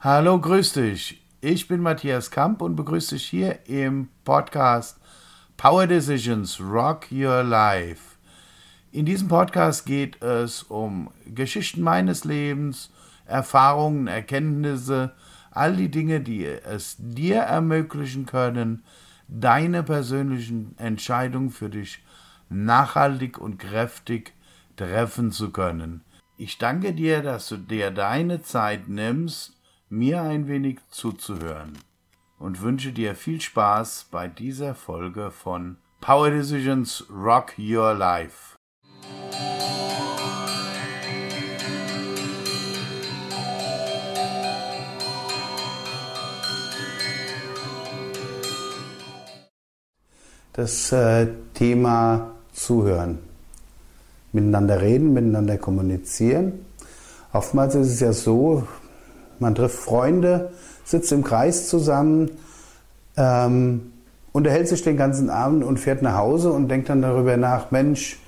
Hallo, grüß dich. Ich bin Matthias Kamp und begrüße dich hier im Podcast Power Decisions Rock Your Life. In diesem Podcast geht es um Geschichten meines Lebens, Erfahrungen, Erkenntnisse, all die Dinge, die es dir ermöglichen können, deine persönlichen Entscheidungen für dich nachhaltig und kräftig treffen zu können. Ich danke dir, dass du dir deine Zeit nimmst, mir ein wenig zuzuhören und wünsche dir viel Spaß bei dieser Folge von Power Decisions Rock Your Life. Das äh, Thema Zuhören. Miteinander reden, miteinander kommunizieren. Oftmals ist es ja so, man trifft Freunde, sitzt im Kreis zusammen, ähm, unterhält sich den ganzen Abend und fährt nach Hause und denkt dann darüber nach, Mensch,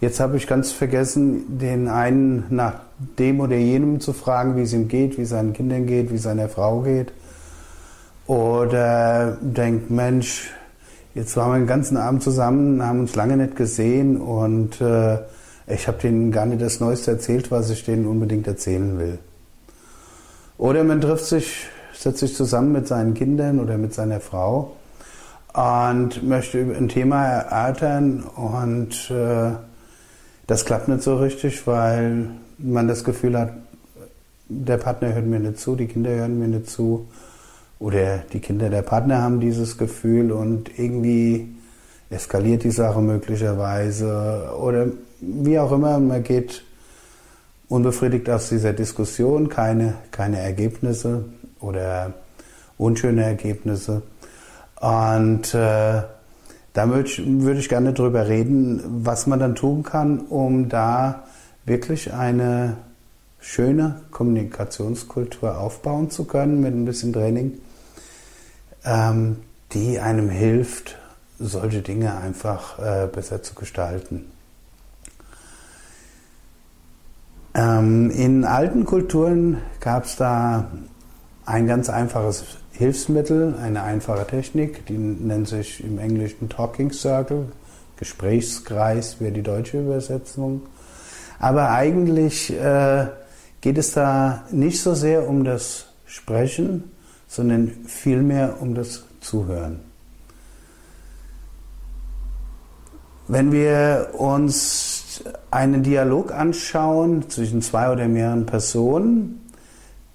jetzt habe ich ganz vergessen, den einen nach dem oder jenem zu fragen, wie es ihm geht, wie es seinen Kindern geht, wie es seiner Frau geht. Oder denkt, Mensch, jetzt waren wir den ganzen Abend zusammen, haben uns lange nicht gesehen und äh, ich habe denen gar nicht das Neueste erzählt, was ich denen unbedingt erzählen will. Oder man trifft sich, setzt sich zusammen mit seinen Kindern oder mit seiner Frau und möchte ein Thema erörtern und äh, das klappt nicht so richtig, weil man das Gefühl hat, der Partner hört mir nicht zu, die Kinder hören mir nicht zu oder die Kinder der Partner haben dieses Gefühl und irgendwie eskaliert die Sache möglicherweise oder wie auch immer, man geht unbefriedigt aus dieser Diskussion, keine, keine Ergebnisse oder unschöne Ergebnisse. Und äh, da würde ich, gerne drüber reden, was man dann tun kann, um da wirklich eine schöne Kommunikationskultur aufbauen zu können mit ein bisschen Training, ähm, die einem hilft, solche Dinge einfach äh, besser zu gestalten. Ähm, in alten Kulturen gab es da ein ganz einfaches Hilfsmittel, eine einfache Technik, die nennt sich im Englischen Talking Circle, Gesprächskreis wäre die deutsche Übersetzung. Aber eigentlich äh, geht es da nicht so sehr um das Sprechen, sondern vielmehr um das Zuhören. Wenn wir uns einen Dialog anschauen zwischen zwei oder mehreren Personen,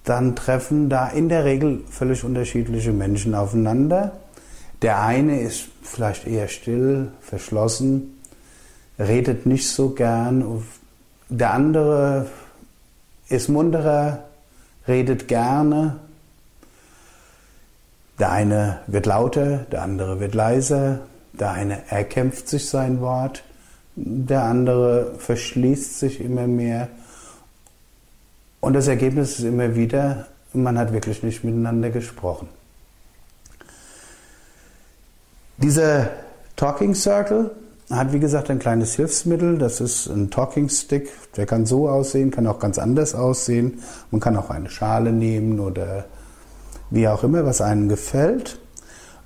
dann treffen da in der Regel völlig unterschiedliche Menschen aufeinander. Der eine ist vielleicht eher still, verschlossen, redet nicht so gern. Der andere ist munterer, redet gerne. Der eine wird lauter, der andere wird leiser. Der eine erkämpft sich sein Wort der andere verschließt sich immer mehr. Und das Ergebnis ist immer wieder, man hat wirklich nicht miteinander gesprochen. Dieser Talking Circle hat, wie gesagt, ein kleines Hilfsmittel. Das ist ein Talking Stick. Der kann so aussehen, kann auch ganz anders aussehen. Man kann auch eine Schale nehmen oder wie auch immer, was einem gefällt.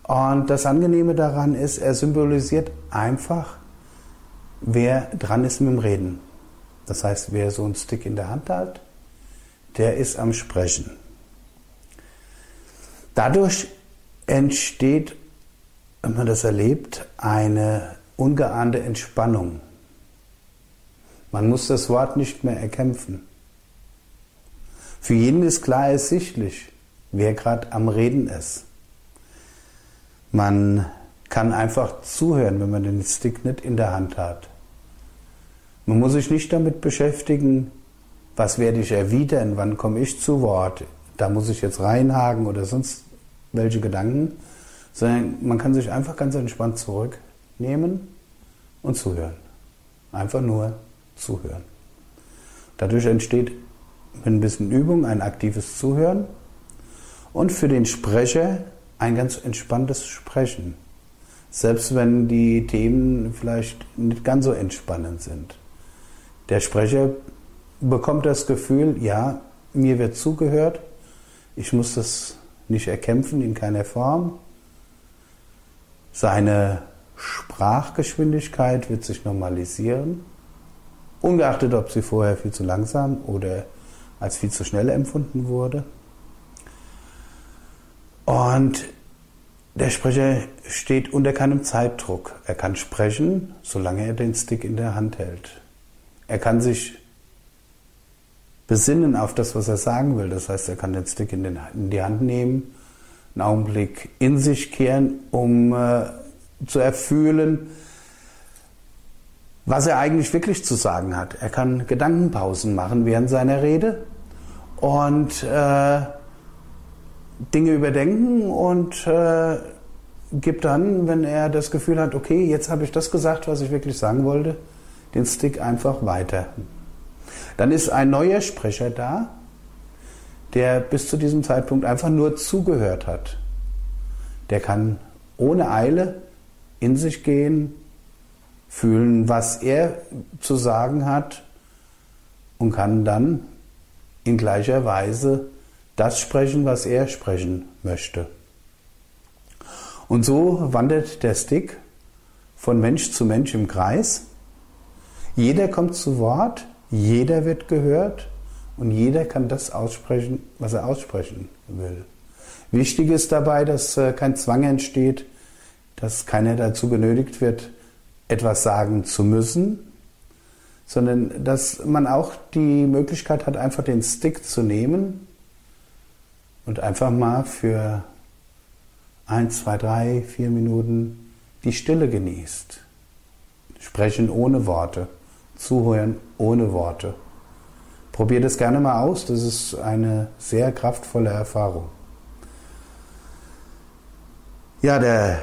Und das Angenehme daran ist, er symbolisiert einfach wer dran ist mit dem Reden. Das heißt, wer so einen Stick in der Hand hat, der ist am Sprechen. Dadurch entsteht, wenn man das erlebt, eine ungeahnte Entspannung. Man muss das Wort nicht mehr erkämpfen. Für jeden ist klar ersichtlich, wer gerade am Reden ist. Man kann einfach zuhören, wenn man den Stick nicht in der Hand hat. Man muss sich nicht damit beschäftigen, was werde ich erwidern, wann komme ich zu Wort, da muss ich jetzt reinhaken oder sonst welche Gedanken, sondern man kann sich einfach ganz entspannt zurücknehmen und zuhören. Einfach nur zuhören. Dadurch entsteht mit ein bisschen Übung ein aktives Zuhören und für den Sprecher ein ganz entspanntes Sprechen. Selbst wenn die Themen vielleicht nicht ganz so entspannend sind. Der Sprecher bekommt das Gefühl, ja, mir wird zugehört, ich muss das nicht erkämpfen in keiner Form. Seine Sprachgeschwindigkeit wird sich normalisieren, ungeachtet ob sie vorher viel zu langsam oder als viel zu schnell empfunden wurde. Und der Sprecher steht unter keinem Zeitdruck. Er kann sprechen, solange er den Stick in der Hand hält. Er kann sich besinnen auf das, was er sagen will. Das heißt, er kann den Stick in, den, in die Hand nehmen, einen Augenblick in sich kehren, um äh, zu erfühlen, was er eigentlich wirklich zu sagen hat. Er kann Gedankenpausen machen während seiner Rede und äh, Dinge überdenken und äh, gibt dann, wenn er das Gefühl hat, okay, jetzt habe ich das gesagt, was ich wirklich sagen wollte, den Stick einfach weiter. Dann ist ein neuer Sprecher da, der bis zu diesem Zeitpunkt einfach nur zugehört hat. Der kann ohne Eile in sich gehen, fühlen, was er zu sagen hat und kann dann in gleicher Weise das sprechen, was er sprechen möchte. Und so wandert der Stick von Mensch zu Mensch im Kreis. Jeder kommt zu Wort, jeder wird gehört und jeder kann das aussprechen, was er aussprechen will. Wichtig ist dabei, dass äh, kein Zwang entsteht, dass keiner dazu genötigt wird, etwas sagen zu müssen, sondern dass man auch die Möglichkeit hat, einfach den Stick zu nehmen und einfach mal für ein, zwei, drei, vier Minuten die Stille genießt. Sprechen ohne Worte, zuhören ohne Worte. Probiert es gerne mal aus, das ist eine sehr kraftvolle Erfahrung. Ja, der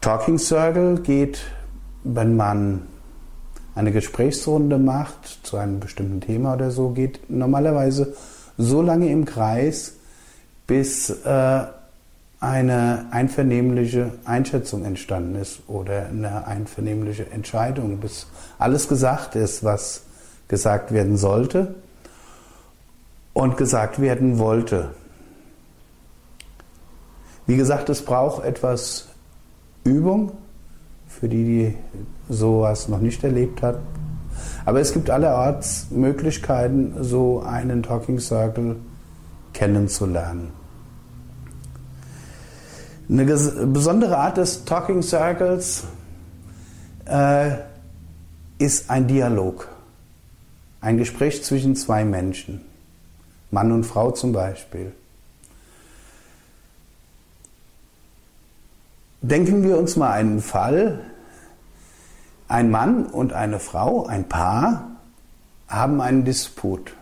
Talking Circle geht, wenn man eine Gesprächsrunde macht zu einem bestimmten Thema oder so, geht normalerweise so lange im Kreis, bis äh, eine einvernehmliche Einschätzung entstanden ist oder eine einvernehmliche Entscheidung, bis alles gesagt ist, was gesagt werden sollte und gesagt werden wollte. Wie gesagt, es braucht etwas Übung für die, die sowas noch nicht erlebt haben. Aber es gibt allerorts Möglichkeiten, so einen Talking Circle kennenzulernen. Eine besondere Art des Talking Circles äh, ist ein Dialog, ein Gespräch zwischen zwei Menschen, Mann und Frau zum Beispiel. Denken wir uns mal einen Fall. Ein Mann und eine Frau, ein Paar, haben einen Disput,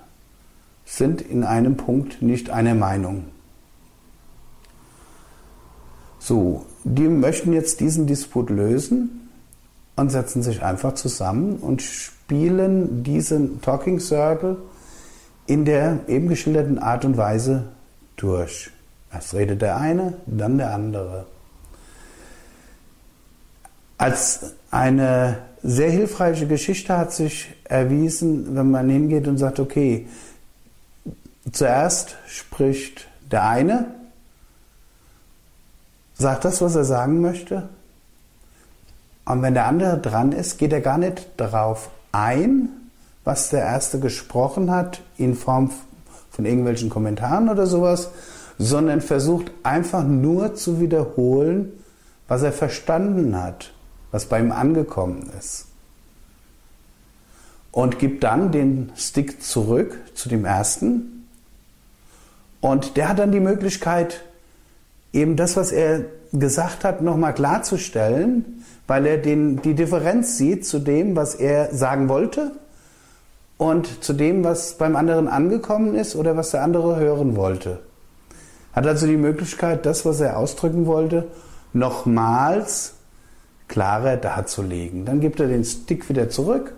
sind in einem Punkt nicht einer Meinung. So, die möchten jetzt diesen Disput lösen und setzen sich einfach zusammen und spielen diesen Talking Circle in der eben geschilderten Art und Weise durch. Erst redet der eine, dann der andere als eine sehr hilfreiche Geschichte hat sich erwiesen, wenn man hingeht und sagt, okay, zuerst spricht der eine, sagt das, was er sagen möchte, und wenn der andere dran ist, geht er gar nicht darauf ein, was der erste gesprochen hat, in Form von irgendwelchen Kommentaren oder sowas, sondern versucht einfach nur zu wiederholen, was er verstanden hat was bei ihm angekommen ist. Und gibt dann den Stick zurück zu dem ersten. Und der hat dann die Möglichkeit, eben das, was er gesagt hat, nochmal klarzustellen, weil er den, die Differenz sieht zu dem, was er sagen wollte und zu dem, was beim anderen angekommen ist oder was der andere hören wollte. Hat also die Möglichkeit, das, was er ausdrücken wollte, nochmals klarer darzulegen. Dann gibt er den Stick wieder zurück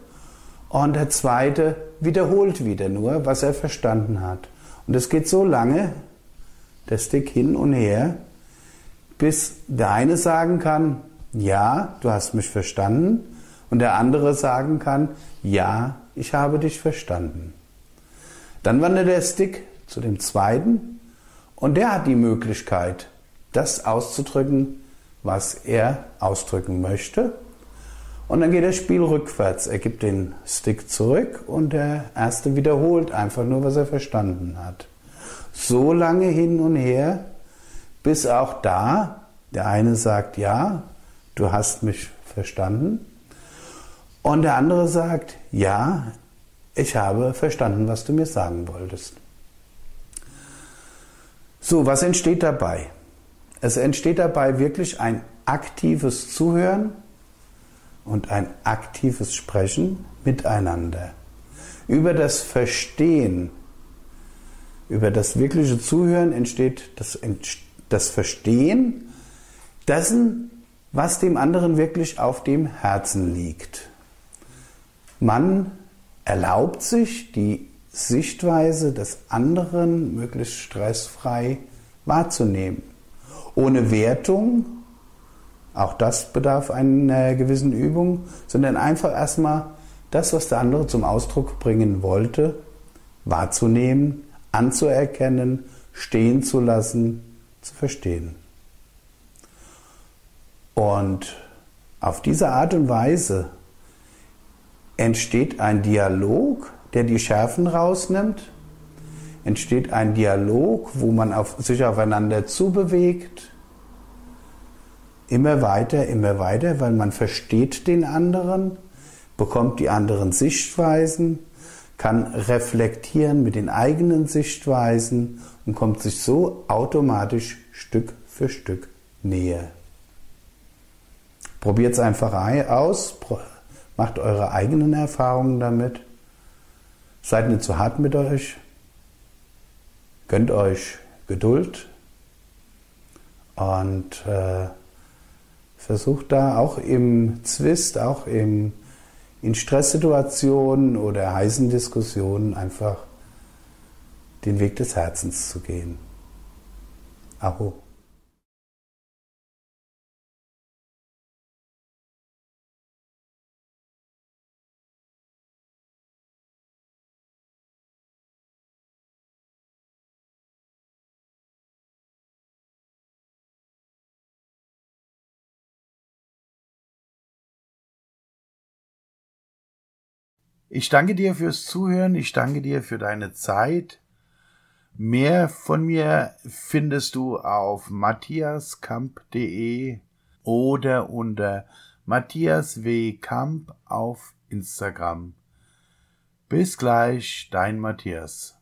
und der zweite wiederholt wieder nur, was er verstanden hat. Und es geht so lange, der Stick hin und her, bis der eine sagen kann, ja, du hast mich verstanden, und der andere sagen kann, ja, ich habe dich verstanden. Dann wandert der Stick zu dem zweiten und der hat die Möglichkeit, das auszudrücken, was er ausdrücken möchte. Und dann geht das Spiel rückwärts. Er gibt den Stick zurück und der erste wiederholt einfach nur, was er verstanden hat. So lange hin und her, bis auch da der eine sagt, ja, du hast mich verstanden. Und der andere sagt, ja, ich habe verstanden, was du mir sagen wolltest. So, was entsteht dabei? Es entsteht dabei wirklich ein aktives Zuhören und ein aktives Sprechen miteinander. Über das Verstehen, über das wirkliche Zuhören entsteht das, das Verstehen dessen, was dem anderen wirklich auf dem Herzen liegt. Man erlaubt sich die Sichtweise des anderen möglichst stressfrei wahrzunehmen. Ohne Wertung, auch das bedarf einer gewissen Übung, sondern einfach erstmal das, was der andere zum Ausdruck bringen wollte, wahrzunehmen, anzuerkennen, stehen zu lassen, zu verstehen. Und auf diese Art und Weise entsteht ein Dialog, der die Schärfen rausnimmt, entsteht ein Dialog, wo man auf, sich aufeinander zubewegt, immer weiter, immer weiter, weil man versteht den anderen, bekommt die anderen Sichtweisen, kann reflektieren mit den eigenen Sichtweisen und kommt sich so automatisch Stück für Stück näher. Probiert es einfach aus, Macht eure eigenen Erfahrungen damit. Seid nicht zu hart mit euch. Gönnt euch Geduld. Und äh, versucht da auch im Zwist, auch im, in Stresssituationen oder heißen Diskussionen einfach den Weg des Herzens zu gehen. Aho. Ich danke dir fürs Zuhören, ich danke dir für deine Zeit. Mehr von mir findest du auf matthiaskamp.de oder unter Matthias W. Kamp auf Instagram. Bis gleich, dein Matthias.